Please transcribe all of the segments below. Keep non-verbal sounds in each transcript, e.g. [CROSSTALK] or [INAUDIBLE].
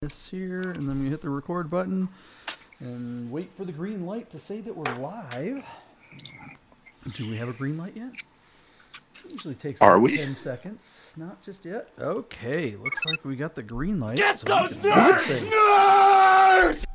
this here, and then we hit the record button and wait for the green light to say that we're live. Do we have a green light yet? Usually takes Are like we? 10 seconds. Not just yet. Okay, looks like we got the green light. Get so those nerds! Nerds!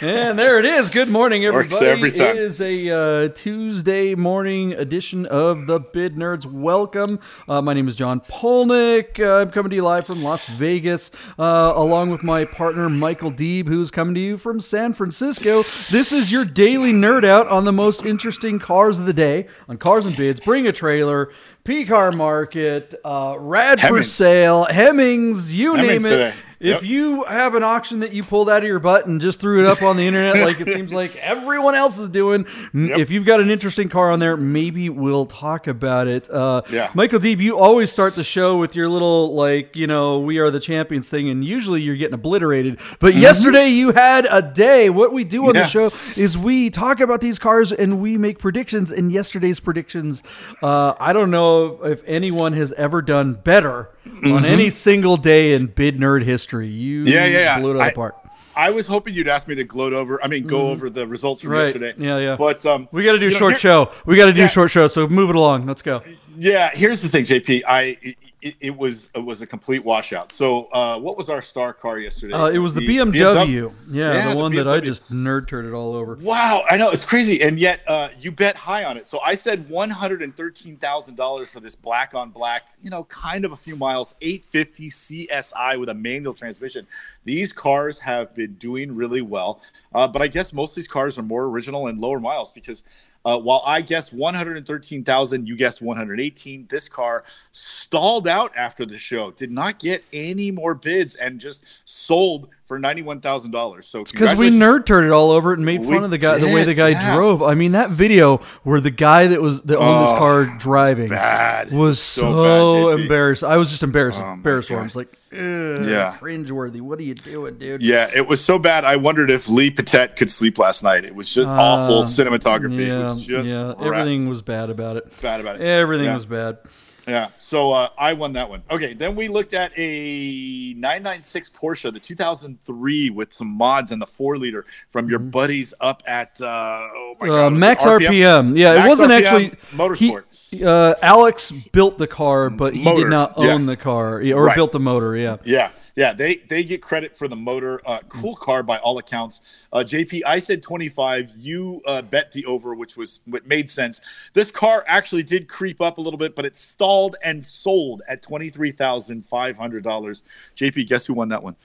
And there it is. Good morning, everybody. Works every time. It is a uh, Tuesday morning edition of the Bid Nerds. Welcome. Uh, my name is John Polnick. Uh, I'm coming to you live from Las Vegas, uh, along with my partner Michael Deeb, who's coming to you from San Francisco. This is your daily nerd out on the most interesting cars of the day on Cars and Bids. Bring a trailer. P Car Market, uh, Rad for Sale, Hemmings, you Hemmings name it. today. If Yep. you have an auction that you pulled out of your butt and just threw it up on the internet [LAUGHS] like it seems like everyone else is doing, Yep. if you've got an interesting car on there, maybe we'll talk about it. Uh, Yeah. Michael Deeb, you always start the show with your little, like, you know, we are the champions thing, and usually you're getting obliterated. But yesterday you had a day. What we do on the Mm-hmm. Show is we talk about these cars and we make predictions. And yesterday's predictions, uh, I don't know if, if anyone has ever done better on any single day in bid nerd history. You Mm-hmm. Yeah, yeah, blew it out I- of the park. I was hoping you'd ask me to gloat over. I mean, go over the results from Mm-hmm. Right. yesterday. Yeah, yeah. But um, We got to do know, short here- show. We got to do Yeah. short show. So move it along. Let's go. Yeah, here's the thing, JP. I it, it, it was it was a complete washout. So, uh, what was our star car yesterday? Uh, it was the BMW. Yeah, Yeah, the the one that I just nerd turded all over. Wow, I know it's crazy, and yet uh, you bet high on it. So I said one hundred and thirteen thousand dollars for this black on black, you know, kind of a few miles, eight fifty CSI with a manual transmission. These cars have been doing really well, uh, but I guess most of these cars are more original and lower miles because. Uh, while I guessed 113,000, you guessed 118. This car stalled out after the show, did not get any more bids, and just sold for $91,000. So Because we nerd turded all over it and made We fun of the guy, the way the guy yeah. drove. I mean, that video where the guy that was that owned this Oh, car driving bad. was So so, bad, embarrassed. I was just embarrassed, Oh, embarrassed for him. God. It's like, Ugh, Yeah. cringeworthy. What are you doing, dude? Yeah, it was so bad. I wondered if Lee Patet could sleep last night. It was just awful Uh, cinematography. Yeah, it was just yeah. Everything was bad about it. bad about it. Everything Yeah. was bad. Yeah. So uh, I won that one. Okay. Then we looked at a 996 Porsche, the 2003, with some mods and the four liter from your buddies up at uh, oh my Mm-hmm. Uh, god, it Max RPM. Yeah, it wasn't RPM actually Motorsport. He, uh, Alex built the car, but he Motor, did not yeah. own the car or Right. built the motor. Yeah. Yeah, yeah, they they get credit for the motor. Uh, cool car by all accounts. Uh, JP, I said 25. You uh, bet the over, which was what made sense. This car actually did creep up a little bit, but it stalled and sold at twenty three thousand five hundred dollars. JP, guess who won that one?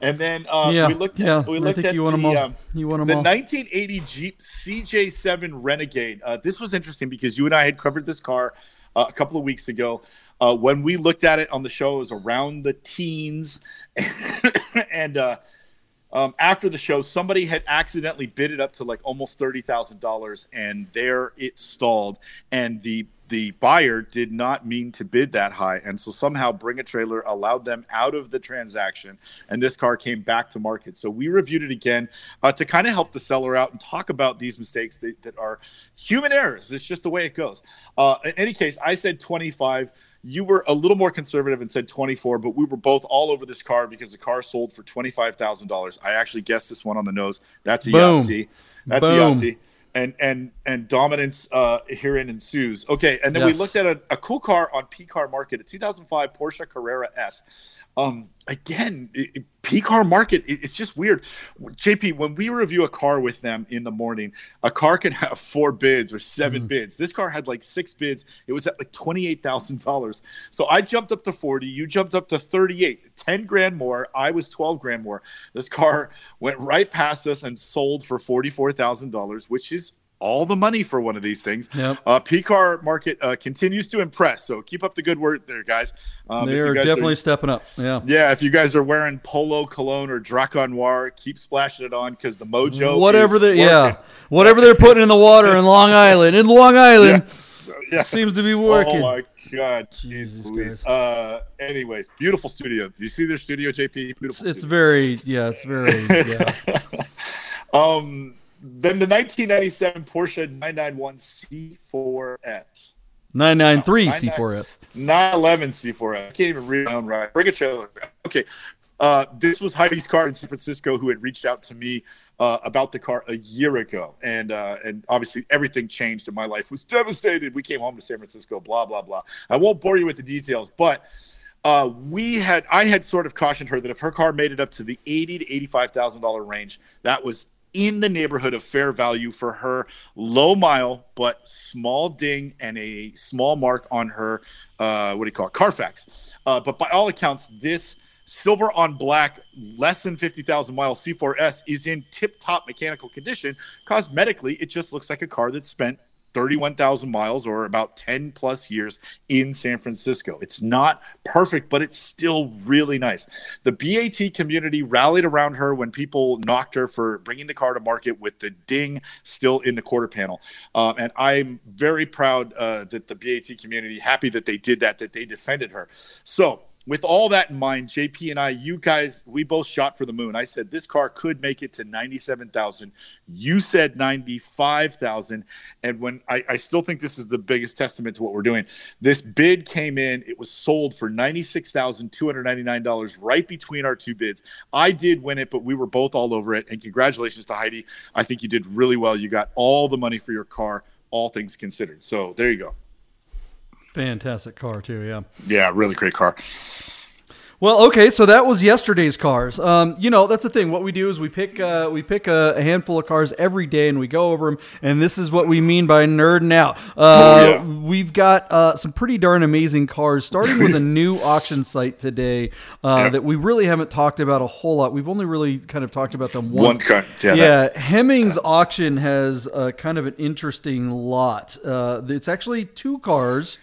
And then uh, yeah. we looked at yeah. we looked at you the, um, the 1980 Jeep CJ7 Renegade. Uh, this was interesting because you and I had covered this car uh, a couple of weeks ago. Uh, when we looked at it on the show, it was around the teens, [LAUGHS] and uh, um, after the show, somebody had accidentally bid it up to like almost thirty thousand dollars, and there it stalled. And the the buyer did not mean to bid that high, and so somehow Bring a Trailer allowed them out of the transaction, and this car came back to market. So we reviewed it again uh, to kind of help the seller out and talk about these mistakes that, that are human errors. It's just the way it goes. Uh, in any case, I said twenty five you were a little more conservative and said 24 but we were both all over this car because the car sold for $25000 i actually guessed this one on the nose. That's a Boom. yahtzee. That's Boom. a yahtzee. And and and dominance uh herein ensues. Okay and then we looked at a, a cool car on p car market a 2005 porsche carrera s. Um again it, it- p car market it- it's just weird. Jp when we review a car with them in the morning a car can have [LAUGHS] four bids or 7 mm-hmm. bids. This car had like six bids. It was at like $28000 so i jumped up to 40 you jumped up to 38 10 grand more. I was 12 grand more. This car went right past us and sold for $44000 which is all the money for one of these things. Yep. Uh, P-car market uh, continues to impress. So keep up the good work there, guys. Um, they are guys definitely stepping up. Yeah. yeah, if you guys are wearing Polo Cologne or Drakkar Noir, keep splashing it on because the mojo. Whatever is they yeah, working. whatever they're putting in the water in Long [LAUGHS] Island, in Long Island, Yeah. So, yeah. seems to be working. Oh my god, Jesus Louise. Uh, anyways, beautiful studio. Do you see their studio, JP? Beautiful. it's, it's very yeah, it's very yeah. [LAUGHS] Um, then the 1997 Porsche 991 C4S. 993 Oh, C4S. 911 C4S. I can't even read my own right. Bring a trailer. Okay. Uh, this was Heidi's car in San Francisco, who had reached out to me uh, about the car a year ago, and uh, and obviously everything changed in my life. Was devastated. We came home to San Francisco. Blah blah blah. I won't bore you with the details, but uh, we had I had sort of cautioned her that if her car made it up to the eighty to eighty five thousand dollar range, that was in the neighborhood of fair value for her. Low mile but small ding and a small mark on her uh, what do you call it? Carfax. Uh, but by all accounts this silver on black less than 50000 miles c4s is in tip top mechanical condition. Cosmetically it just looks like a car that spent 31,000 miles or about 10 plus years in San Francisco. It's not perfect, but it's still really nice. The BAT community rallied around her when people knocked her for bringing the car to market with the ding still in the quarter panel. Um, and I'm very proud uh, that the BAT community, happy that they did that, that they defended her. So, with all that in mind, JP and I, you guys, we both shot for the moon. I said this car could make it to 97,000. You said 95,000. And when I, I, still think this is the biggest testament to what we're doing, this bid came in, it was sold for $96,299 right between our two bids. I did win it, but we were both all over it. And congratulations to Heidi. I think you did really well. You got all the money for your car, all things considered. So there you go. Fantastic car too, yeah. Yeah, really great car. Well, okay, so that was yesterday's cars. Um, you know, that's the thing. What we do is we pick uh, we pick a, a, handful of cars every day, and we go over them. And this is what we mean by nerding out. Uh, oh, yeah. We've got uh, some pretty darn amazing cars. Starting with a [LAUGHS] new auction site today uh, yep. that we really haven't talked about a whole lot. We've only really kind of talked about them once. One car, yeah. yeah that, Hemmings auction has kind of an interesting lot. Uh, it's actually two cars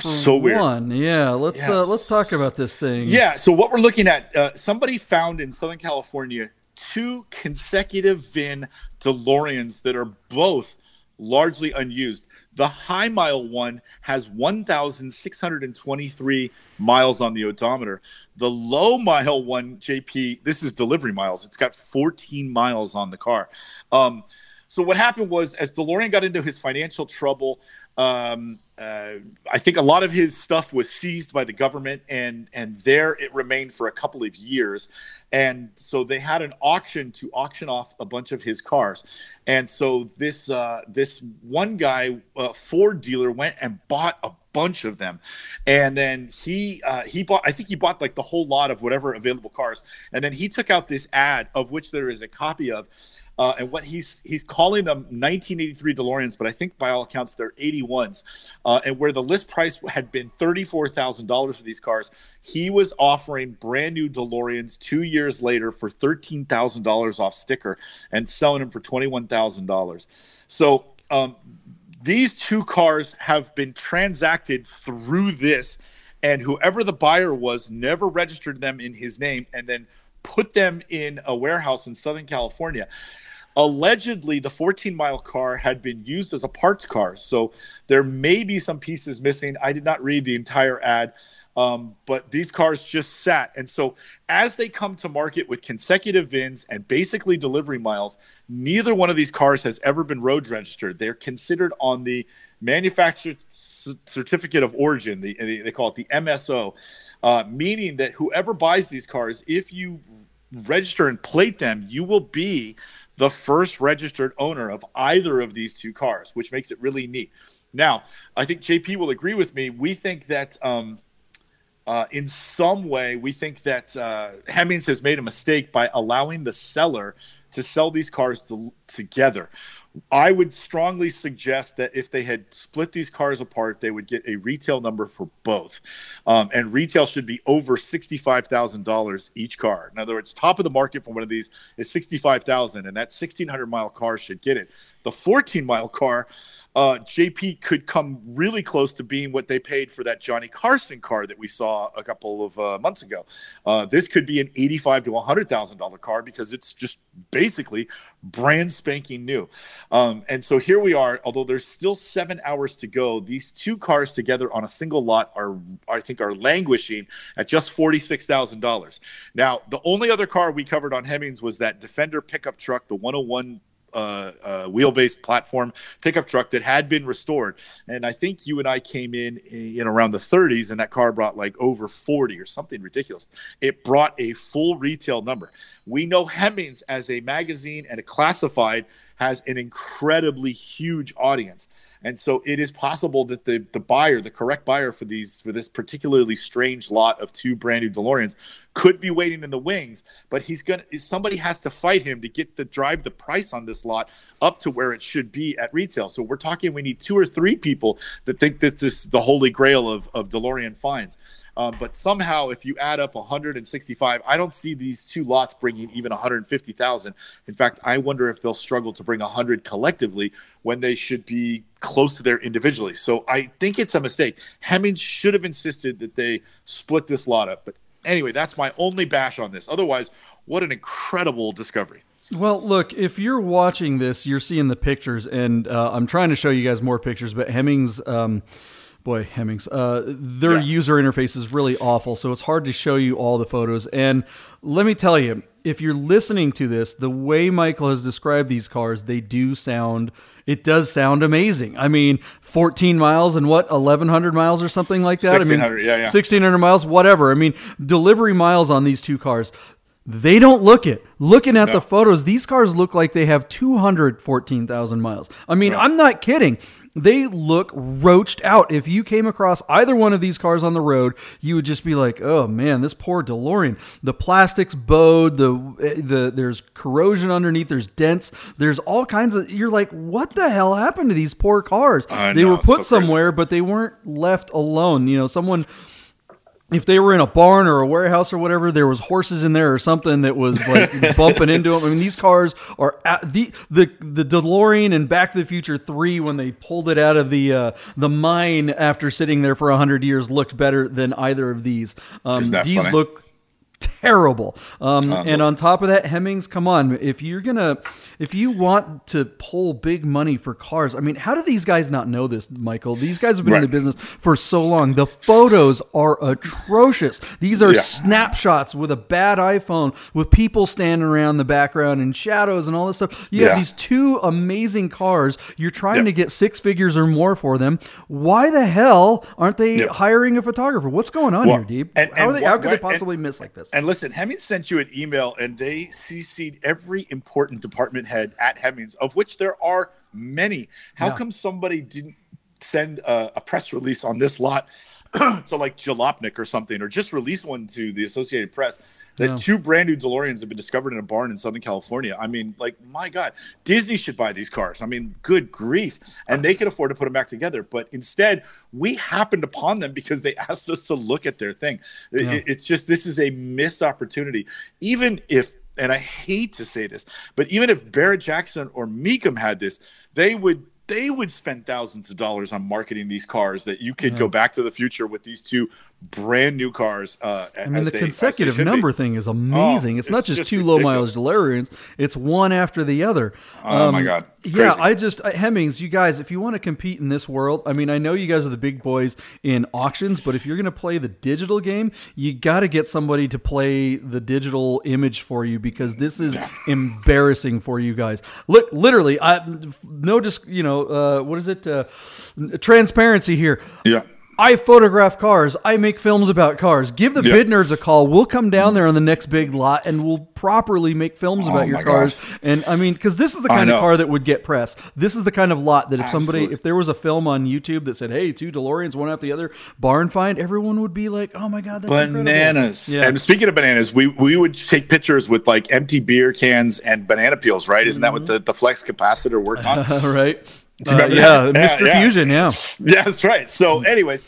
so weird. One, yeah. Let's yes. uh, let's talk about this thing. Yeah. So what we're looking at, uh, somebody found in Southern California two consecutive VIN DeLoreans that are both largely unused. The high mile one has 1,623 miles on the odometer. The low mile one, JP, this is delivery miles. It's got 14 miles on the car. Um, so what happened was, as DeLorean got into his financial trouble, um, uh, I think a lot of his stuff was seized by the government, and and there it remained for a couple of years, and so they had an auction to auction off a bunch of his cars, and so this uh, this one guy, uh, Ford dealer, went and bought a bunch of them, and then he uh, he bought I think he bought like the whole lot of whatever available cars, and then he took out this ad of which there is a copy of uh, and what he's he's calling them 1983 DeLoreans, but I think by all accounts they're 81s. Uh, and where the list price had been thirty-four thousand dollars for these cars, he was offering brand new DeLoreans two years later for thirteen thousand dollars off sticker and selling them for twenty-one thousand dollars. So um, these two cars have been transacted through this, and whoever the buyer was never registered them in his name, and then put them in a warehouse in Southern California allegedly the 14 mile car had been used as a parts car. So there may be some pieces missing. I did not read the entire ad um, but these cars just sat. And so as they come to market with consecutive vins and basically delivery miles neither one of these cars has ever been road registered. They're considered on the manufacturer certificate of origin the, they call it the mso uh, meaning that whoever buys these cars if you register and plate them you will be the first registered owner of either of these two cars, which makes it really neat. Now, I think JP will agree with me. We think that um, uh, in some way, we think that uh, Hemmings has made a mistake by allowing the seller to sell these cars to- together. I would strongly suggest that if they had split these cars apart, they would get a retail number for both. Um, and retail should be over $65,000 each car. In other words, top of the market for one of these is 65,000 and that 1600 mile car should get it. The 14 mile car uh, JP could come really close to being what they paid for that Johnny Carson car that we saw a couple of uh, months ago. Uh, this could be an eighty-five to one hundred thousand dollar car because it's just basically brand spanking new. Um, and so here we are. Although there's still seven hours to go, these two cars together on a single lot are, I think, are languishing at just forty-six thousand dollars. Now, the only other car we covered on Hemmings was that Defender pickup truck, the 101 uh, uh, wheelbase platform pickup truck that had been restored. And I think you and I came in in around the 30s, and that car brought like over 40 or something ridiculous. It brought a full retail number. We know Hemmings as a magazine and a classified has an incredibly huge audience. And so it is possible that the the buyer, the correct buyer for these for this particularly strange lot of two brand new DeLoreans could be waiting in the wings, but he's going to somebody has to fight him to get the drive the price on this lot up to where it should be at retail. So we're talking we need two or three people that think that this is the holy grail of of DeLorean finds. Um, but somehow, if you add up 165, I don't see these two lots bringing even 150,000. In fact, I wonder if they'll struggle to bring 100 collectively when they should be close to there individually. So I think it's a mistake. Hemmings should have insisted that they split this lot up. But anyway, that's my only bash on this. Otherwise, what an incredible discovery. Well, look, if you're watching this, you're seeing the pictures, and uh, I'm trying to show you guys more pictures, but Hemmings. Um, boy, Hemmings, uh, their yeah. user interface is really awful, so it's hard to show you all the photos. And let me tell you, if you're listening to this, the way Michael has described these cars, they do sound. It does sound amazing. I mean, 14 miles and what, 1,100 miles or something like that. 1,600, I mean, yeah, yeah. 1,600 miles, whatever. I mean, delivery miles on these two cars. They don't look it. Looking at no. the photos, these cars look like they have 214,000 miles. I mean, right. I'm not kidding. They look roached out. If you came across either one of these cars on the road, you would just be like, "Oh man, this poor DeLorean. The plastic's bowed. The the there's corrosion underneath. There's dents. There's all kinds of. You're like, what the hell happened to these poor cars? I they know, were put so somewhere, but they weren't left alone. You know, someone." If they were in a barn or a warehouse or whatever, there was horses in there or something that was like [LAUGHS] bumping into them. I mean, these cars are at the the the DeLorean and Back to the Future Three when they pulled it out of the uh, the mine after sitting there for hundred years looked better than either of these. Um, these funny? look terrible. Um, and on top of that, Hemmings, come on, if you're gonna, if you want to pull big money for cars, I mean, how do these guys not know this, Michael? These guys have been right. in the business for so long. The photos are atrocious. These are yeah. snapshots with a bad iPhone, with people standing around the background and shadows and all this stuff. You yeah. have these two amazing cars. You're trying to get six figures or more for them. Why the hell aren't they hiring a photographer? What's going on well, here, Deep? And, how, and they, how could they possibly and, miss like this? And listen, Hemmings sent you an email and they CC'd every important department head at Hemmings, of which there are many. How yeah. come somebody didn't send a, a press release on this lot [CLEARS THROAT] to like Jalopnik or something, or just release one to the Associated Press that yeah. two brand new DeLoreans have been discovered in a barn in Southern California. I mean, like, my God, Disney should buy these cars. I mean, good grief. And they could afford to put them back together. But instead, we happened upon them because they [LAUGHS] asked us to look at their thing. Yeah. It, it's just, this is a missed opportunity. Even if, and I hate to say this, but even if Barrett Jackson or Mecum had this, they would they would spend thousands of dollars on marketing these cars that you could yeah. go back to the future with these two brand new cars. Uh, I mean, the they, consecutive number be. thing is amazing. Oh, it's, it's, not just, just two ridiculous. low mileage DeLoreans; it's one after the other. Oh um, my god! Crazy. Yeah, I just uh, Hemmings, you guys, if you want to compete in this world, I mean, I know you guys are the big boys in auctions, but if you're going to play the digital game, you got to get somebody to play the digital image for you because this is [LAUGHS] embarrassing for you guys. Look, literally, I no, just you know, uh, what is it? Uh, transparency here. Yeah I photograph cars. I make films about cars. Give the yep. Bid Nerds a call. We'll come down there on the next big lot and we'll properly make films about oh your cars. Gosh. And I mean, because this is the kind of car that would get press. This is the kind of lot that if Absolutely. somebody, if there was a film on YouTube that said, "Hey, two DeLoreans, one after the other, barn find," everyone would be like, "Oh my god, that's bananas!" Yeah. And speaking of bananas, we we would take pictures with like empty beer cans and banana peels, right? Isn't mm-hmm. that what the the flux capacitor worked on? [LAUGHS] right. Uh, yeah, [LAUGHS] Mr. Yeah, Fusion, yeah. [LAUGHS] Yeah, that's right. So, anyways,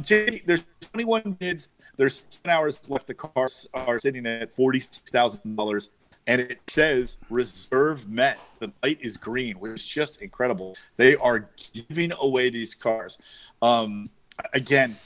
JD, there's 21 bids. There's seven hours left. The cars are sitting at $46,000. And it says reserve met. The light is green, which is just incredible. They are giving away these cars. Um, again,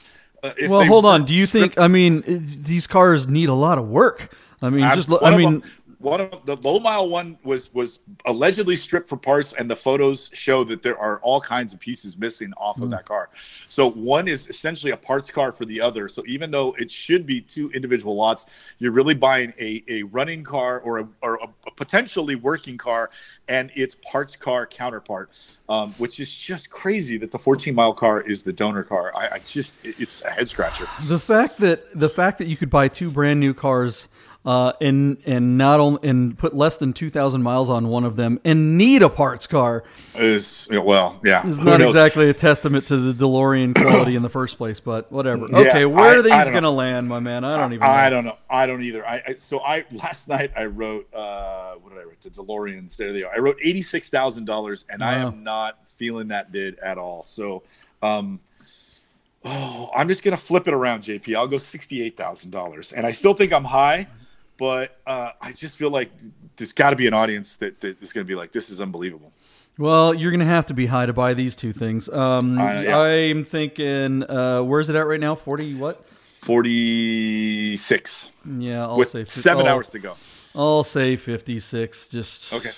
uh, well, hold on. Do you think? I mean, these cars need a lot of work. I mean, just I mean, one of the low mile one was was allegedly stripped for parts, and the photos show that there are all kinds of pieces missing off of that car. So one is essentially a parts car for the other. So even though it should be two individual lots, you're really buying a, a running car or a, or a potentially working car and its parts car counterpart, um, which is just crazy that the 14 mile car is the donor car. I, I just it's a head scratcher. The fact that the fact that you could buy two brand new cars uh, and and not only and put less than two thousand miles on one of them and need a parts car Is well, yeah. is not exactly a testament to the DeLorean [COUGHS] quality in the first place. But whatever. Yeah, okay, where I- are these going to land, my man? I don't even. I know. don't know. I don't either. I, I so I last night I wrote uh what did I write? The DeLoreans. There they are. I wrote eighty six thousand dollars, and I am not feeling that bid at all. So, um, oh, I'm just gonna flip it around, JP. I'll go sixty eight thousand dollars, and I still think I'm high, but uh, I just feel like there's got to be an audience that, that is gonna be like, this is unbelievable. Well, you're going to have to be high to buy these two things. Um, know, yeah. I'm thinking, uh, where's it at right now? Forty what? Forty six Yeah, I'll with say fi- seven I'll- hours to go. I'll say 56. Just Okay,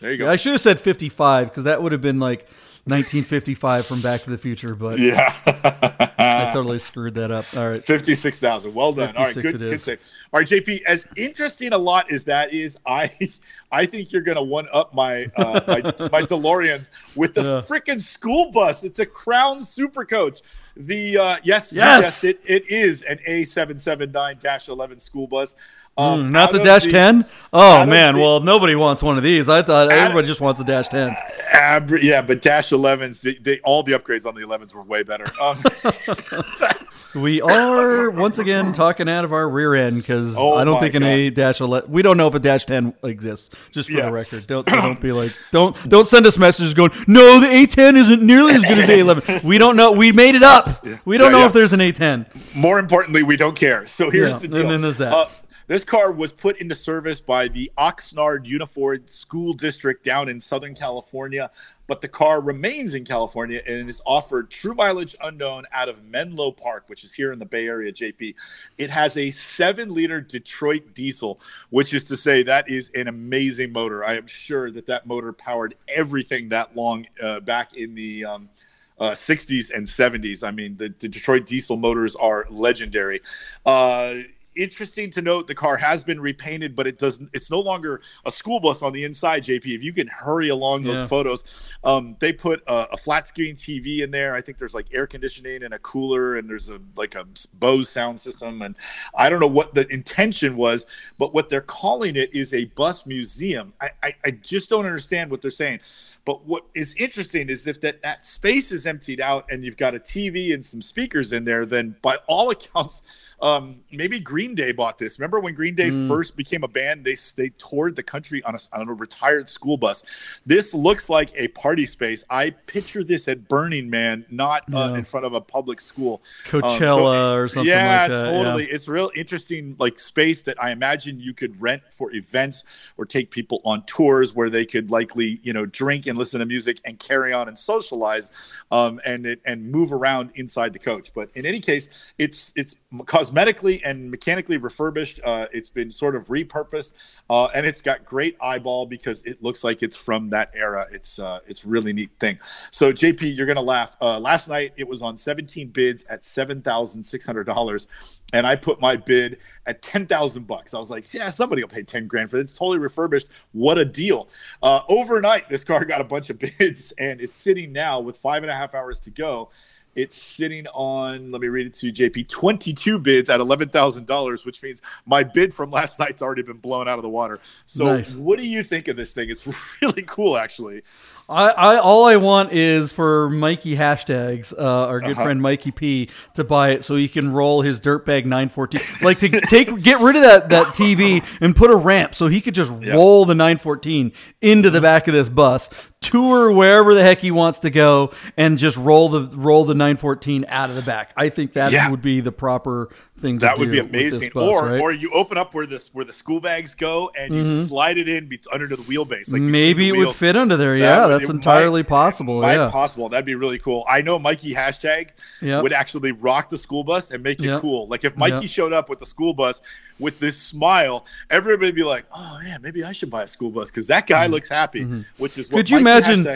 there you go. I should have said 55 because that would have been like 1955 from Back to the Future, but yeah. [LAUGHS] Totally screwed that up. All right. Fifty-six thousand. Well done. All right, good, good save. All right, JP. As interesting a lot as that is, I, [LAUGHS] I think you're gonna one up my uh, my, my DeLoreans with the Yeah. freaking school bus. It's a Crown Super Coach. The uh, yes, you Yes. it. It is an A779-11 school bus. Um, Mm, not the Dash 10? Oh, man. the- well, nobody wants one of these. I thought of- everybody just wants a Dash 10. Ab- yeah, but Dash 11s, they, they all the upgrades on the 11s were way better. Um, [LAUGHS] We are once again talking out of our rear end because Oh I don't think an God. A dash eleven. We don't know if a dash ten exists. Just for the record, don't so don't be [COUGHS] like don't don't send us messages going no the A ten isn't nearly as good as the A eleven. [LAUGHS] We don't know. We made it up. We don't Yeah, know yeah. if there's an A ten. More importantly, we don't care. So here's Yeah, the and deal. then there's that. Uh, this car was put into service by the Oxnard Unified School District down in Southern California, but the car remains in California and is offered true mileage unknown out of Menlo Park, which is here in the Bay Area, JP. It has a seven liter Detroit diesel, which is to say that is an amazing motor. I am sure that that motor powered everything that long uh, back in the. Um, uh, 60s and 70s. I mean, the, the Detroit diesel motors are legendary. Uh, interesting to note the car has been repainted but it doesn't it's no longer a school bus on the inside jp if you can hurry along those Yeah. photos um, they put a, a flat screen tv in there. I think there's like air conditioning and a cooler and there's a like a bose sound system. And i don't know what the intention was but what they're calling it is a bus museum. I, I, I just don't understand what they're saying but what is interesting is if that, that space is emptied out and you've got a TV and some speakers in there, then by all [LAUGHS] accounts, um, maybe Green Day bought this. Remember when Green Day first became a band? They they toured the country on a, on a retired school bus. This looks like a party space. I picture this at Burning Man, not uh, Yeah. in front of a public school. Um, Coachella or something yeah, like that, yeah. totally. It's real interesting, like space that I imagine you could rent for events or take people on tours where they could likely, you know, drink and listen to music and carry on and socialize, um, and and move around inside the coach. But in any case, it's it's cosmetically and mechanically refurbished. Uh, it's been sort of repurposed, uh, and it's got great eyeball because it looks like it's from that era. It's uh, it's really neat thing. So JP, you're gonna laugh. Uh, last night it was on 17 bids at seven thousand six hundred dollars, and I put my bid at ten thousand bucks. I was like, yeah, somebody will pay ten grand for it. It's totally refurbished. What a deal! Uh, overnight, this car got a bunch of [LAUGHS] bids, and it's sitting now with five and a half hours to go. It's sitting on, let me read it to you, JP, 22 bids at $11,000, which means my bid from [LAUGHS] last night's already been blown out of the water. So, Nice. what do you think of this thing? It's [LAUGHS] really cool, actually. I, I all I want is for Mikey hashtags, uh, our good Uh-huh. friend Mikey P, to buy it so he can roll his dirtbag 914. Like to take get rid of that that TV and put a ramp so he could just roll the 914 into the back of this bus, tour wherever the heck he wants to go, and just roll the roll the 914 out of the back. I think that Yeah. would be the proper thing. That would be amazing. bus, or right? or you open up where this where the school bags go and you Mhm. slide it in be- under the wheelbase. Like maybe it would fit under there. That Yeah, would- that's entirely might- possible. Might Yeah, possible. That'd be really cool. I know Mikey hashtag Yep. would actually rock the school bus and make it Yep. cool. Like if Mikey Yep. showed up with the school bus with this smile, everybody would be like, "Oh yeah, maybe I should buy a school bus because that guy looks happy." Which is what Mm-hmm. Could you Mikey imagine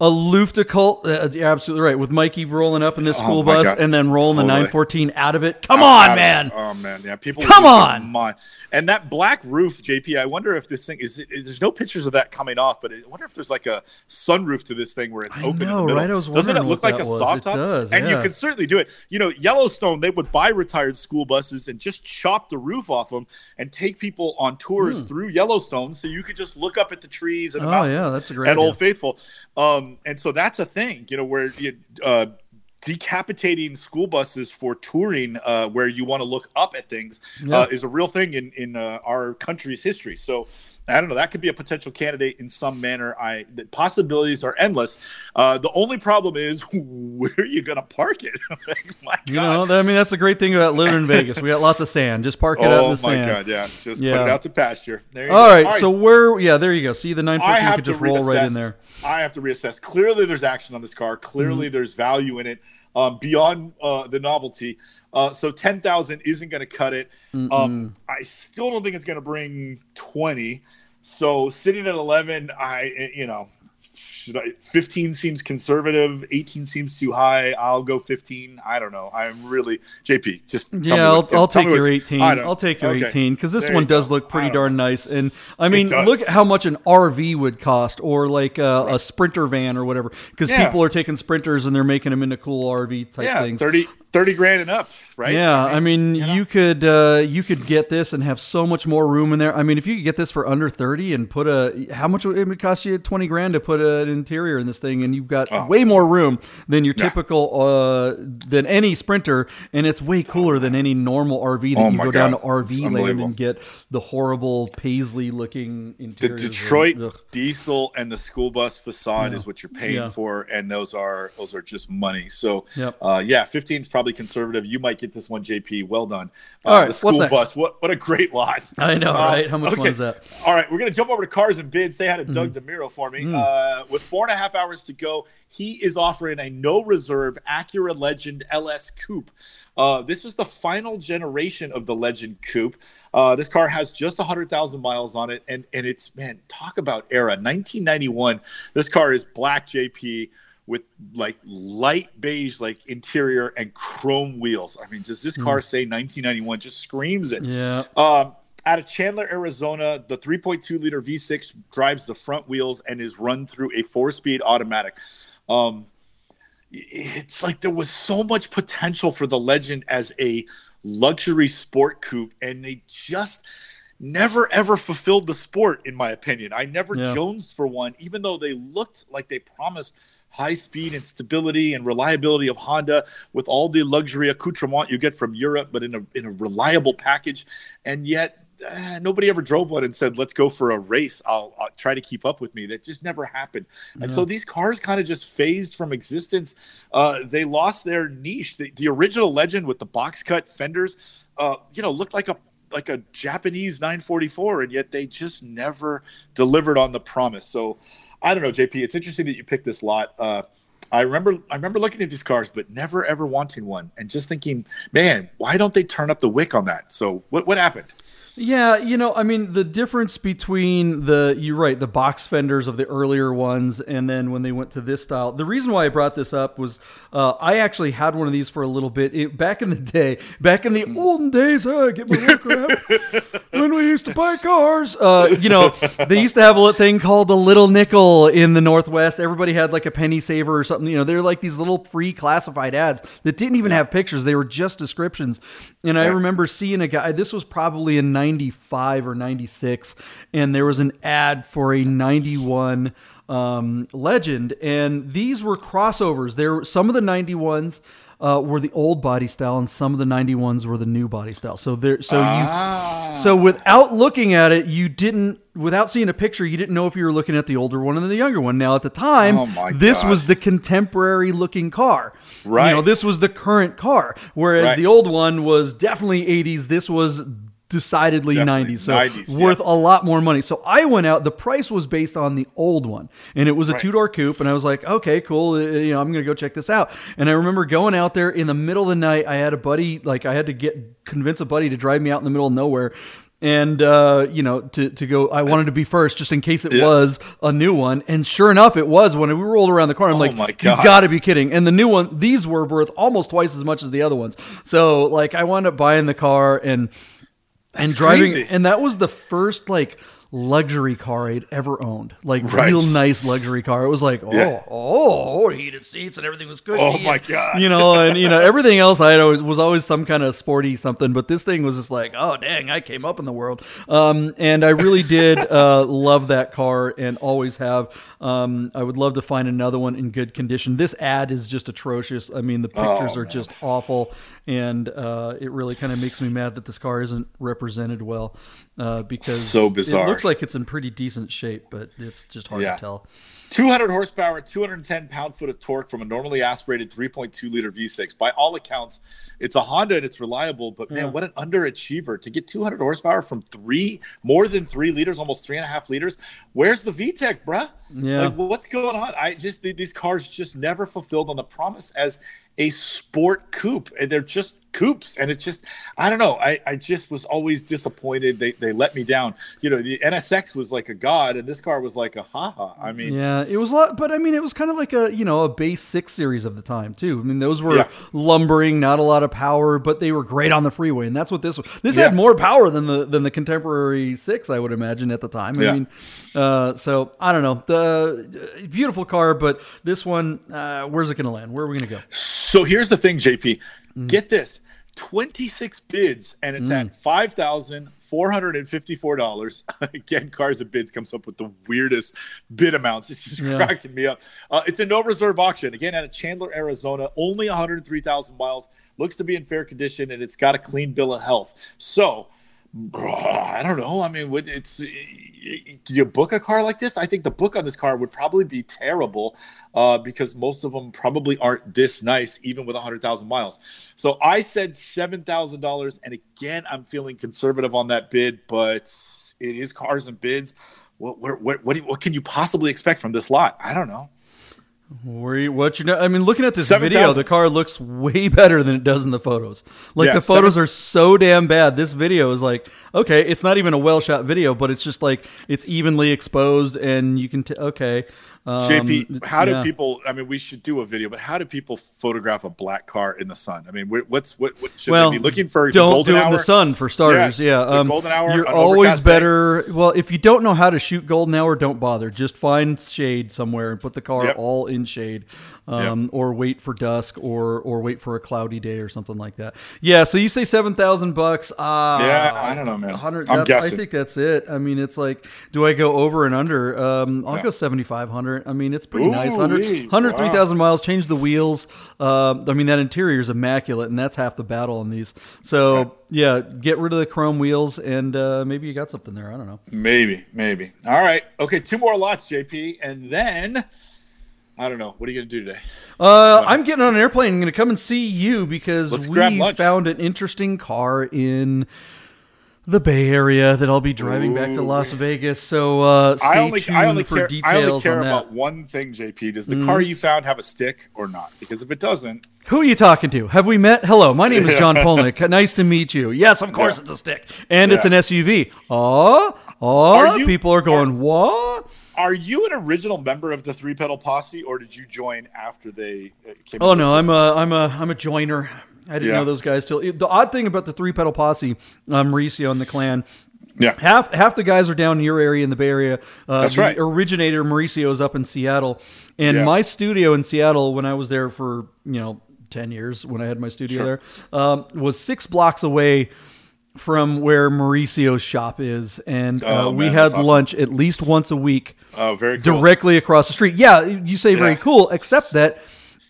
a Luftgekühlt? Uh, you're absolutely right. With Mikey rolling up in this Oh school my bus God. and then rolling the 914 out of it. Come Out- on, out of- man. Oh man, yeah. People Come on. mind. And that black roof, JP. I wonder if this thing is, is. There's no pictures of that coming off, but I wonder if there's like a sunroof to this thing where it's I open. know, right? I was Doesn't it look like a was. soft It top? does, and you can certainly do it. You know, Yellowstone, they would buy retired school buses and just chop the roof off them and take people on tours through Yellowstone, so you could just look up at the trees and the. Oh, mountains yeah, that's a great at idea. Old Faithful. Um, and so that's a thing, you know, where you. Uh, decapitating school buses for touring uh, where you want to look up at things Yeah. uh, is a real thing in in uh, our country's history so I don't know. That could be a potential candidate in some manner. I the possibilities are endless. Uh, the only problem is [LAUGHS] where are you going to park it? [LAUGHS] Like, my You God. know, I mean, that's the great thing about living in Vegas. We got lots of sand. Just park it out in oh the my sand. God! Yeah, just Yeah. put it out to pasture. There you All go. right, so where? Yeah, there you go. See the 914 have could just roll right in there. I have to reassess. Clearly, there's action on this car. Mm-hmm. Clearly, there's value in it um, beyond uh, the novelty. Uh, so ten thousand isn't going to cut it. Um, I still don't think it's going to bring twenty. So sitting at eleven, I you know. Should I, 15 seems conservative. 18 seems too high. I'll go 15. I don't know. I'm really JP. Just Yeah, I'll, I'll take your 18. I don't- I'll take your okay. 18 because this There one does go. look pretty darn know. nice. And I mean, look at how much an RV would cost, or like a, a sprinter van or whatever. Because Yeah. people are taking sprinters and they're making them into cool RV type Yeah, things. 30, 30 grand and up, right? Yeah, I mean, you you, know? could uh, you could get this and have so much more room in there. I mean, if you could get this for under thirty and put a how much would it would cost you twenty grand to put an interior in this thing, and you've got Oh. way more room than your Yeah. typical uh, than any Sprinter, and it's way cooler than any normal RV that Oh you go down to RV land and get the horrible paisley looking the interior. Detroit diesel and the school bus facade Yeah. is what you're paying Yeah. for, and those are those are just money. So, Yep. uh, yeah, 15 is probably conservative. You might get this one, JP. Well done. Uh, All right, the school bus. What what a great lot. I know, Uh, right? How much okay. is that? All right, we're gonna jump over to cars and bids. Say hi to Doug Mm-hmm. DeMuro for me. Mm. Uh, with four and a half hours to go, he is offering a no reserve Acura Legend LS Coupe. Uh, this was the final generation of the Legend Coupe. Uh, this car has just 100,000 miles on it, and and it's man, talk about era. 1991. This car is black JP with like light beige like interior and chrome wheels. I mean, does this car say 1991? Just screams it. Yeah. Um, out of Chandler, Arizona, the 3.2 liter V6 drives the front wheels and is run through a four speed automatic. Um, it's like there was so much potential for the Legend as a luxury sport coupe, and they just never ever fulfilled the sport, in my opinion. I never Yeah. jonesed for one, even though they looked like they promised high speed and stability and reliability of Honda with all the luxury accoutrement you get from Europe, but in a in a reliable package. And yet, uh, nobody ever drove one and said, "Let's go for a race. I'll, I'll try to keep up with me." That just never happened. And so these cars kind of just phased from existence. Uh, they lost their niche. The, the original Legend with the box cut fenders, uh, you know, looked like a like a Japanese 944, and yet they just never delivered on the promise. So I don't know, JP. It's interesting that you picked this lot. Uh, I remember I remember looking at these cars, but never ever wanting one, and just thinking, man, why don't they turn up the wick on that? So what what happened? Yeah, you know, I mean, the difference between the you're right, the box fenders of the earlier ones, and then when they went to this style. The reason why I brought this up was uh, I actually had one of these for a little bit it, back in the day, back in the olden days. Oh, I get my work out when we used to buy cars. Uh, you know, they used to have a little thing called the little nickel in the Northwest. Everybody had like a penny saver or something. You know, they're like these little free classified ads that didn't even have pictures; they were just descriptions. And I remember seeing a guy. This was probably in '95 or '96, and there was an ad for a '91 um, Legend, and these were crossovers. There, were some of the '91s. Uh, were the old body style, and some of the '91s were the new body style. So there, so Ah. you, so without looking at it, you didn't without seeing a picture, you didn't know if you were looking at the older one and the younger one. Now, at the time, Oh this God. was the contemporary looking car. Right. You know, this was the current car, whereas Right. the old one was definitely 80s. This was decidedly Definitely 90s. So 90s, yeah. worth a lot more money. So I went out. The price was based on the old one, and it was a Right. two door coupe. And I was like, okay, cool. uh, You know, I'm gonna go check this out. And I remember going out there in the middle of the night. I had a buddy, like I had to get convince a buddy to drive me out in the middle of nowhere. And uh, you know, to, to go, I wanted to be first, just in case it Yeah. was a new one. And sure enough, it was. When we rolled around the corner, I'm Oh like, my "You God. got to be kidding!" And the new one, these were worth almost twice as much as the other ones. So, like, I wound up buying the car and and driving crazy. and that was the first like luxury car I'd ever owned. Like Right. real nice luxury car. It was like, oh, Yeah. oh, heated seats and everything was cushy. Oh my God. You know, and you know, everything else I had always was always some kind of sporty something, but this thing was just like, oh dang, I came up in the world. Um, and I really did uh, [LAUGHS] love that car and always have. Um, I would love to find another one in good condition. This ad is just atrocious. I mean, the pictures Oh, are man. just awful, and uh, it really kind of makes me mad that this car isn't represented well uh, because So bizarre. Looks like it's in pretty decent shape, but it's just hard Yeah. to tell. 200 horsepower, 210 pound foot of torque from a normally aspirated 3.2 liter V6. By all accounts, it's a Honda and it's reliable, but man, Yeah. what an underachiever to get 200 horsepower from three, more than three liters, almost three and a half liters. Where's the VTEC, bruh? Yeah. Like, what's going on? I just, these cars just never fulfilled on the promise as a sport coupe. And they're just coupes. And it's just, I don't know. I, I just was always disappointed. They, they let me down. You know, the NSX was like a god, and this car was like a haha. I mean, Yeah, it was a lot, but I mean, it was kind of like a you know a base six series of the time too. I mean, those were Yeah. lumbering, not a lot of power, but they were great on the freeway, and that's what this was. This Yeah. had more power than the than the contemporary six, I would imagine at the time. I Yeah. mean, uh, so I don't know. The uh, beautiful car, but this one, uh, where's it going to land? Where are we going to go? So here's the thing, JP. Mm. Get this 26 bids, and it's at $5,454. [LAUGHS] Again, Cars and Bids comes up with the weirdest bid amounts. It's just Yeah. cracking me up. Uh, it's a no reserve auction. Again, out of Chandler, Arizona, only 103,000 miles. Looks to be in fair condition, and it's got a clean bill of health. So, I don't know. I mean, would it's you book a car like this? I think the book on this car would probably be terrible uh, because most of them probably aren't this nice, even with hundred thousand miles. So I said seven thousand dollars, and again, I'm feeling conservative on that bid, but it is cars and bids. What what what what, do what can you possibly expect from this lot? I don't know. Where you, what you know? I mean, looking at this 7,000. video, the car looks way [LAUGHS] better than it does in the photos. Like Yeah, the photos seven- are so damn bad. This video is like, okay, it's not even a well shot video, but it's just like it's evenly exposed, and you can t- okay. Um, JP, how do yeah. people? I mean, we should do a video, but how do people photograph a black car in the sun? I mean, what's what? what should Well, they be looking for? don't golden do it in hour? the sun for starters. Yeah, Yeah, the um, golden hour, You're always overcast day. better. Well, if you don't know how to shoot golden hour, don't bother. Just find shade somewhere and put the car Yep. all in shade, um, or wait for dusk, or or wait for a cloudy day or something like that. Yeah. So you say seven thousand bucks? Uh, Yeah, I don't know, man. Hundred. I'm I think that's it. I mean, it's like, do I go over and under? Um, I'll Yeah. go seventy five hundred. I mean, it's pretty nice. Ooh-wee. 100, 103,000 miles. Change the wheels. Um, I mean, that interior is immaculate, and that's half the battle on these. So Right. yeah, get rid of the chrome wheels, and uh, maybe you got something there. I don't know. Maybe, maybe. All right. Okay, two more lots, JP, and then I don't know. What are you gonna do today? Uh, I'm getting on an airplane. I'm going to come and see you because Let's we found an interesting car in the Bay Area that I'll be driving back to Las Vegas. So uh, stay I only, tuned I only for care. details I only care on that. About one thing, JP. Does the car you found have a stick or not? Because if it doesn't, Who are you talking to? Have we met? Hello, my name is [LAUGHS] John Polnick. Nice to meet you. Yes, of course Yeah. it's a stick. And it's an SUV. Oh, oh, Are you- people are going, what? Are you an original member of the Three Pedal Posse, or did you join after they uh, came? Oh no, I'm a? I'm a I'm a joiner. I didn't Yeah. know those guys till the odd thing about the three pedal posse, um, Mauricio and the clan. yeah. Half half the guys are down in your area in the Bay Area. Uh, That's the right. Originator Mauricio is up in Seattle, and Yeah. my studio in Seattle when I was there for you know ten years when I had my studio Sure. there um, was six blocks away from where Mauricio's shop is, and uh, Oh, we man, had awesome. lunch at least once a week Oh, very cool. directly across the street. Yeah, you say very cool, except that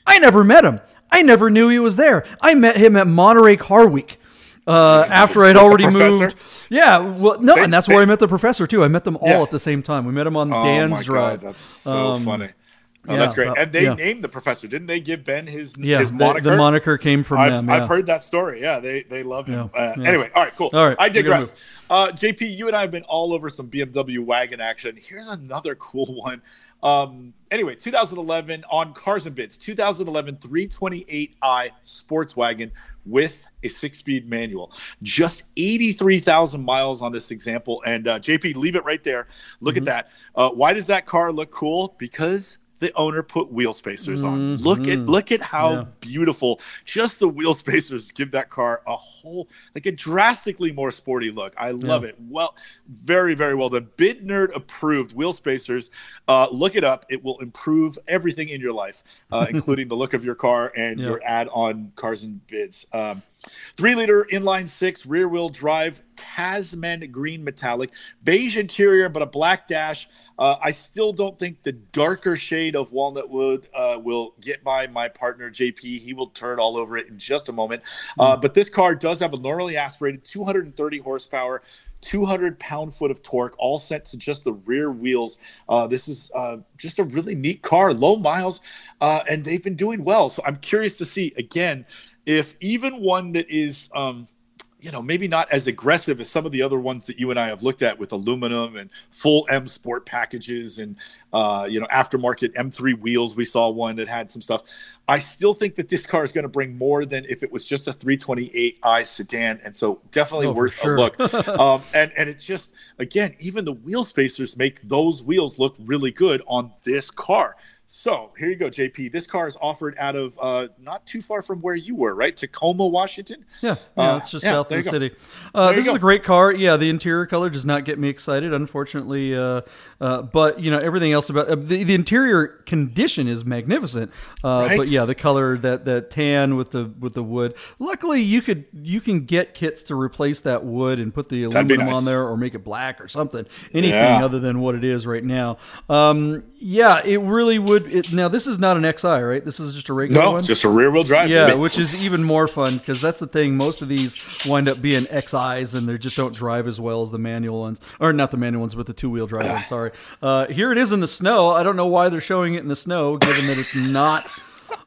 I never met him. I never knew he was there. I met him at Monterey Car Week. Uh, after I'd [LAUGHS] already moved, yeah, well, no, They- and that's they- where I met the professor too. I met them all Yeah. at the same time. We met him on Oh Dan's my drive. god, that's so Um, funny. Oh, yeah, that's great. uh, and they yeah. named the professor, didn't they? Give Ben his Yeah, his the- moniker. The, moniker came from I've, them. I've heard that story. Yeah, they they love him. Yeah, Uh, yeah. Anyway, all right, cool. All right, I digress. Uh, JP, you and I have been all over some BMW wagon action. Here's another [LAUGHS] cool one. Um, anyway, 2011 on Cars and Bids, 2011 328i sports wagon with a six-speed manual. Just 83,000 miles on this example. And uh, JP, leave it right there. Look Mm-hmm. at that. Uh, why does that car look cool? Because the owner put wheel spacers on. Look at look at how Mm-hmm. Yeah. beautiful just the wheel [LAUGHS] spacers give that car a whole like a drastically more sporty look. I love it. Well, very very well done. Bid Nerd approved wheel spacers. Uh, look it up. It will improve everything in your life, uh, [LAUGHS] including the look of your car and Yeah. your ad on cars and bids. Um, Three liter inline six rear wheel drive Tasman green metallic, beige interior, but a black dash. Uh, I still don't think the darker shade of walnut wood uh, will get by my partner JP. He will turn all over it in just a moment. Uh, but this car does have a normally aspirated 230 horsepower. 200 pound foot of torque, all sent to just the rear wheels. Uh, this is uh, just a really neat car, low miles, uh, and they've been doing well. So I'm curious to see again if even one that is um, you know maybe not as aggressive as some of the other ones that you and I have looked at with aluminum and full M Sport packages and uh, you know aftermarket M3 wheels. We saw one that had some stuff. I still think that this car is going to bring more than if it was just a 328i sedan, and so definitely Oh, worth sure. a look. [LAUGHS] um, and and it's just again, even the wheel spacers make those wheels look really good on this car. So here you go, JP. This car is offered out of uh, not too far from where you were, right? Tacoma, Washington. Yeah, yeah, Uh, it's just yeah, south of the city. Uh, this is a great car. Yeah, the interior color does not get me excited, unfortunately. Uh, uh, but you know everything else about uh, the, the interior condition is magnificent. Uh, Right? But yeah, the color that that tan with the with the wood. Luckily, you could you can get kits to replace that wood and put the aluminum nice. on there or make it black or something. Anything Yeah. other than what it is right now. Um, yeah, it really would. It, now this is not an XI, right? This is just a regular No, one. just a rear wheel drive. Yeah, baby. which is even more fun because that's the thing. Most of these wind up being XIs, and they just don't drive as well as the manual ones, or not the manual ones, but the two wheel drive ones. Sorry. Uh, here it is in the snow. I don't know why they're showing it in the snow, given that it's not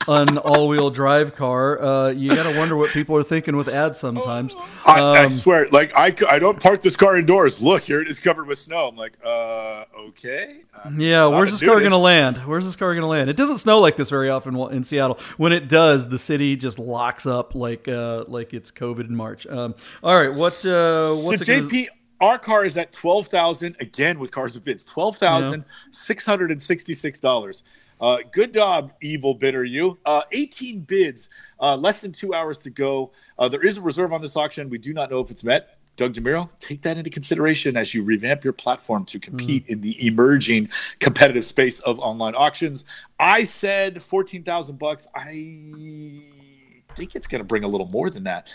an all wheel drive car. Uh, you got to wonder what people are thinking with ads sometimes. I, I Um, swear, like I, I don't park this car indoors. Look, here it is covered with snow. I'm like, uh, okay. Yeah, where's this car going to land? Where's this car going to land? It doesn't snow like this very often in Seattle. When it does, the city just locks up like uh, like it's COVID in March. Um, all right, what uh, what's so JP, our car is at twelve thousand again with cars of bids. Twelve thousand six hundred and sixty-six dollars. Uh, good job, evil bidder. You uh, eighteen bids, uh, less than two hours to go. Uh, there is a reserve on this auction. We do not know if it's met. Doug DeMuro, take that into consideration as you revamp your platform to compete in the emerging competitive space of online auctions. I said fourteen thousand bucks. I think it's going to bring a little more than that.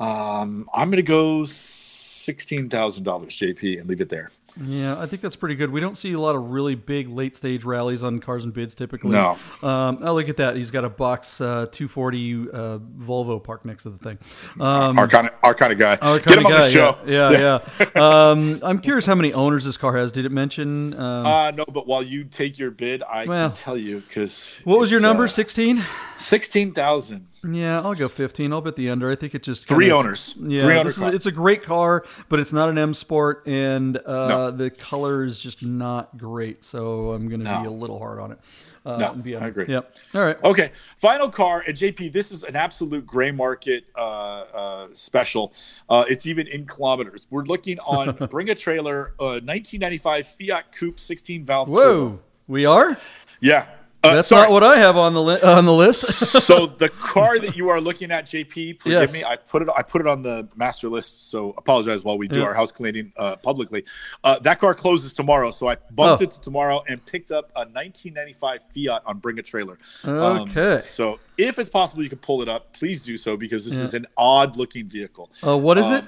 Um, I'm going to go sixteen thousand dollars, JP, and leave it there. Yeah, I think that's pretty good. We don't see a lot of really big late stage rallies on cars and bids typically. No. Um, oh, look at that. He's got a box uh, 240 uh, Volvo parked next to the thing. Um, our kind of our kind of guy. our Get him on guy, the show. Yeah, yeah. yeah. um, I'm curious how many owners this car has. Did it mention? Um, Uh, no, but while you take your bid, I Well, can tell you because what was your number? 16? Sixteen thousand. Yeah, I'll go 15. I'll bet the under. I think it just Three owners. Yeah, Three owners. is- it's a great car, but it's not an M Sport, and uh, No. the color is just not great. So I'm going to No. be a little hard on it. Uh, No, be I agree. Yep. All right. Okay, final car and JP. This is an absolute gray market uh, uh, special. Uh, it's even in kilometers. We're looking on [LAUGHS] Bring a Trailer, uh, 1995 Fiat Coupe 16 valve. turbo. Whoa, we are. Yeah, uh, That's sorry. not what I have on the li- on the list. [LAUGHS] so the car that you are looking at, JP, forgive Yes. me, I put it I put it on the master list. So apologize while we do Yeah. our house cleaning uh, publicly. Uh, that car closes tomorrow, so I bumped Oh. it to tomorrow and picked up a 1995 Fiat on Bring a Trailer. Um, Okay. so if it's possible, you can pull it up. Please do so because this Yeah. is an odd looking vehicle. Uh, what is it?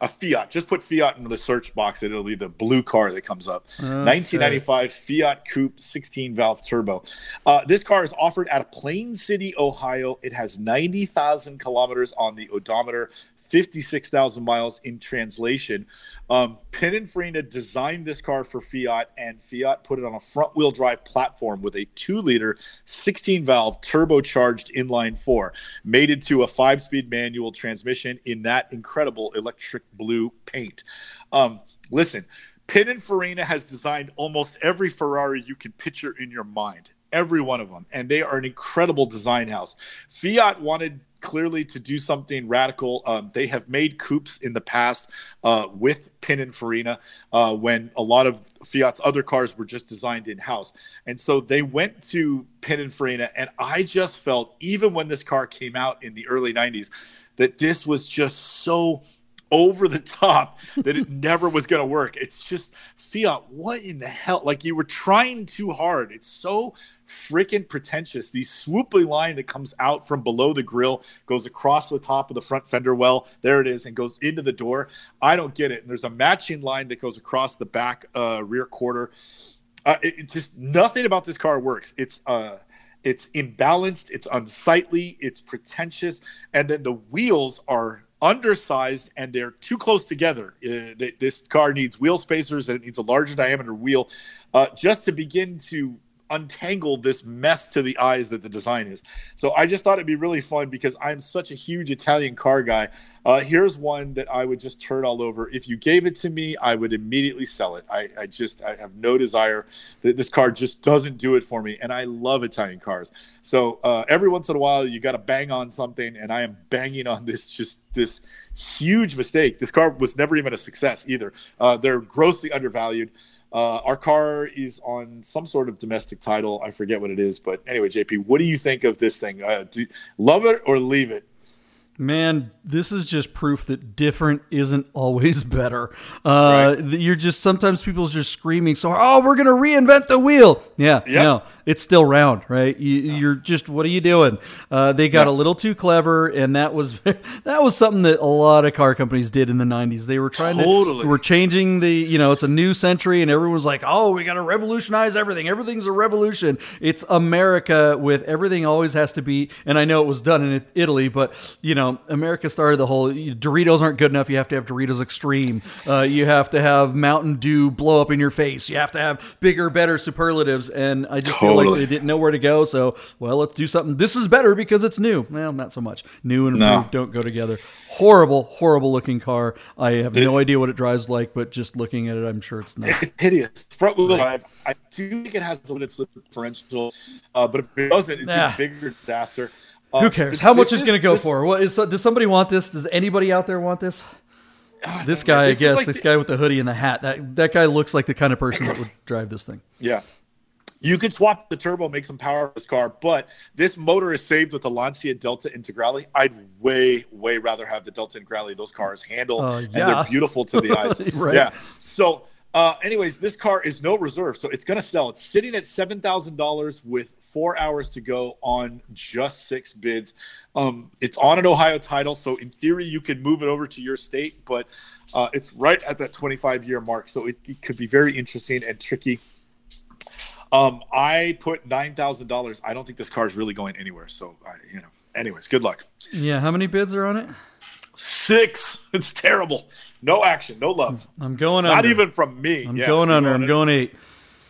A Fiat. Just put Fiat into the search box, and it'll be the blue car that comes up. 1995 Fiat Coupe 16 valve turbo. Uh, this car is offered at Plain City, Ohio. It has 90,000 kilometers on the odometer, 56,000 miles in translation. Um, Pininfarina designed this car for Fiat, and Fiat put it on a front wheel drive platform with a two liter, 16 valve turbocharged inline four, mated to a five speed manual transmission in that incredible electric blue paint. Um, listen, Pininfarina has designed almost every Ferrari you can picture in your mind every one of them and they are an incredible design house fiat wanted clearly to do something radical. Um, they have made coupes in the past uh, with Pininfarina uh, when a lot of Fiat's other cars were just designed in house. And so they went to Pininfarina, and I just felt, even when this car came out in the early 90s, that this was just so over the top [LAUGHS] that it never was going to work. It's just Fiat, what in the hell? Like you were trying too hard. It's so freaking pretentious. The swooply line that comes out from below the grill goes across the top of the front fender well. There it is, and goes into the door. I don't get it. And there's a matching line that goes across the back uh, rear quarter. Uh, it, it, just nothing about this car works. It's uh, it's imbalanced. It's unsightly. It's pretentious, and then the wheels are undersized and they're too close together. Uh, this car needs wheel spacers and it needs a larger diameter wheel uh, just to begin to untangle this mess to the eyes that the design is. So I just thought it'd be really fun because I'm such a huge Italian car guy. Uh, here's one that I would just turn all over. If you gave it to me, I would immediately sell it. I, I just I have no desire. This car just doesn't do it for me, and I love Italian cars. So uh, every once in a while, you got to bang on something, and I am banging on this just this huge mistake. This car was never even a success either. Uh, they're grossly undervalued. Uh, our car is on some sort of domestic title. I forget what it is, but anyway, JP, what do you think of this thing? Uh, do, love it or leave it? Man, this is just proof that different isn't always [LAUGHS] better. Uh, right. You're just sometimes people's just screaming so, oh, we're gonna reinvent the wheel. Yeah, yep. no, it's still round, right? You, are just what are you doing? Uh, they got a little too clever, and that was [LAUGHS] that was something that a lot of car companies did in the '90s. They were trying totally. to, we're changing the, you know, it's a new century, and everyone's like, oh, we got to revolutionize everything. Everything's a revolution. It's America with everything always has to be. And I know it was done in Italy, but you know know, America started the whole Doritos aren't good enough. You have to have Doritos Extreme. Uh, you have to have Mountain Dew blow up in your face. You have to have bigger, better superlatives. And I just totally. feel like they didn't know where to go. So, well, let's do something. This is better because it's new. Well, not so much. New and no. don't go together. Horrible, horrible looking car. I have it, no idea what it drives like, but just looking at it, I'm sure it's not. hideous. Front wheel drive. I do think it has a limited slip differential, uh, but if it doesn't, it's a bigger disaster. Who cares? How much is, is going to go this, for? What is? Does somebody want this? Does anybody out there want this? Oh, this guy, this I guess, like this the, guy with the hoodie and the hat. That that guy looks like the kind of person that would [CLEARS THROAT] drive this thing. Yeah, you could swap the turbo, make some power of this car, but this motor is saved with the Lancia Delta Integrale. I'd way, way rather have the Delta Integrale. Those cars handle uh, yeah. and they're beautiful to the [LAUGHS] eyes. right. Yeah. So, uh, anyways, this car is no reserve, so it's going to sell. It's sitting at seven thousand dollars with four hours to go on just six bids. Um, it's on an Ohio title, so in theory you could move it over to your state, but uh, it's right at that 25 year mark, so it, it could be very interesting and tricky. Um, I put nine thousand dollars. I don't think this car is really going anywhere. So, I, you know, anyways, good luck. Yeah, how many bids are on it? Six. [LAUGHS] It's terrible. No action. No love. I'm going. On not under. even from me. I'm yeah, going under. I'm going eight.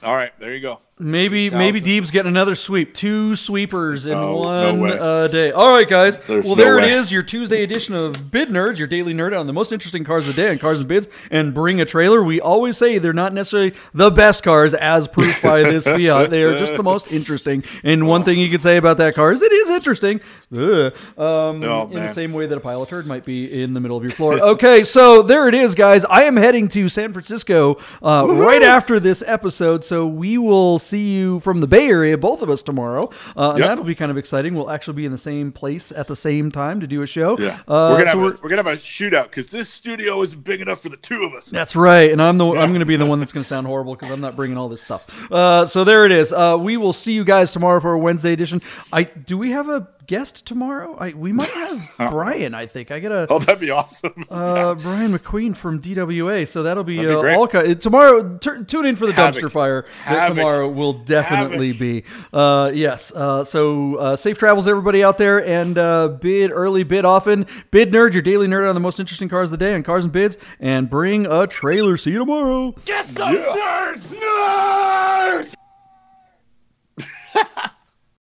All right, there you go. Maybe maybe Deeb's getting another sweep. Two sweepers in no, one no uh, day. All right, guys. There's well, there no it is. Your Tuesday edition of Bid Nerds, your daily nerd on the most interesting cars of the day and cars and bids, and bring a trailer. We always say they're not necessarily the best cars, as proved by this [LAUGHS] Fiat. They are just the most interesting. And one thing you could say about that car is it is interesting. Um, oh, in the same way that a pile of turd might be in the middle of your floor. [LAUGHS] okay, so there it is, guys. I am heading to San Francisco uh, right after this episode, so we will see you from the Bay Area, both of us tomorrow. Uh, and yep. that'll be kind of exciting. We'll actually be in the same place at the same time to do a show. Yeah. Uh, we're, gonna so we're, a, we're, gonna have a shootout because this studio isn't big enough for the two of us. That's right. And I'm the. I'm gonna be the one that's gonna sound horrible because I'm not bringing all this stuff. Uh, so there it is. Uh, we will see you guys tomorrow for a Wednesday edition. I do we have a guest tomorrow. I, we might have [LAUGHS] oh. Brian. I think I gotta. Oh, that'd be awesome. uh, Brian McQueen from DWA. So that'll be, be uh, all kind, uh, tomorrow. T- tune in for the Havoc. dumpster fire. Tomorrow will definitely Havoc. be. Uh, yes. Uh, so uh, safe travels everybody out there, and bid early, bid often, bid nerd your daily nerd on the most interesting cars of the day on cars and bids, and bring a trailer. See you tomorrow. Get the yeah. nerds, nerds. [LAUGHS]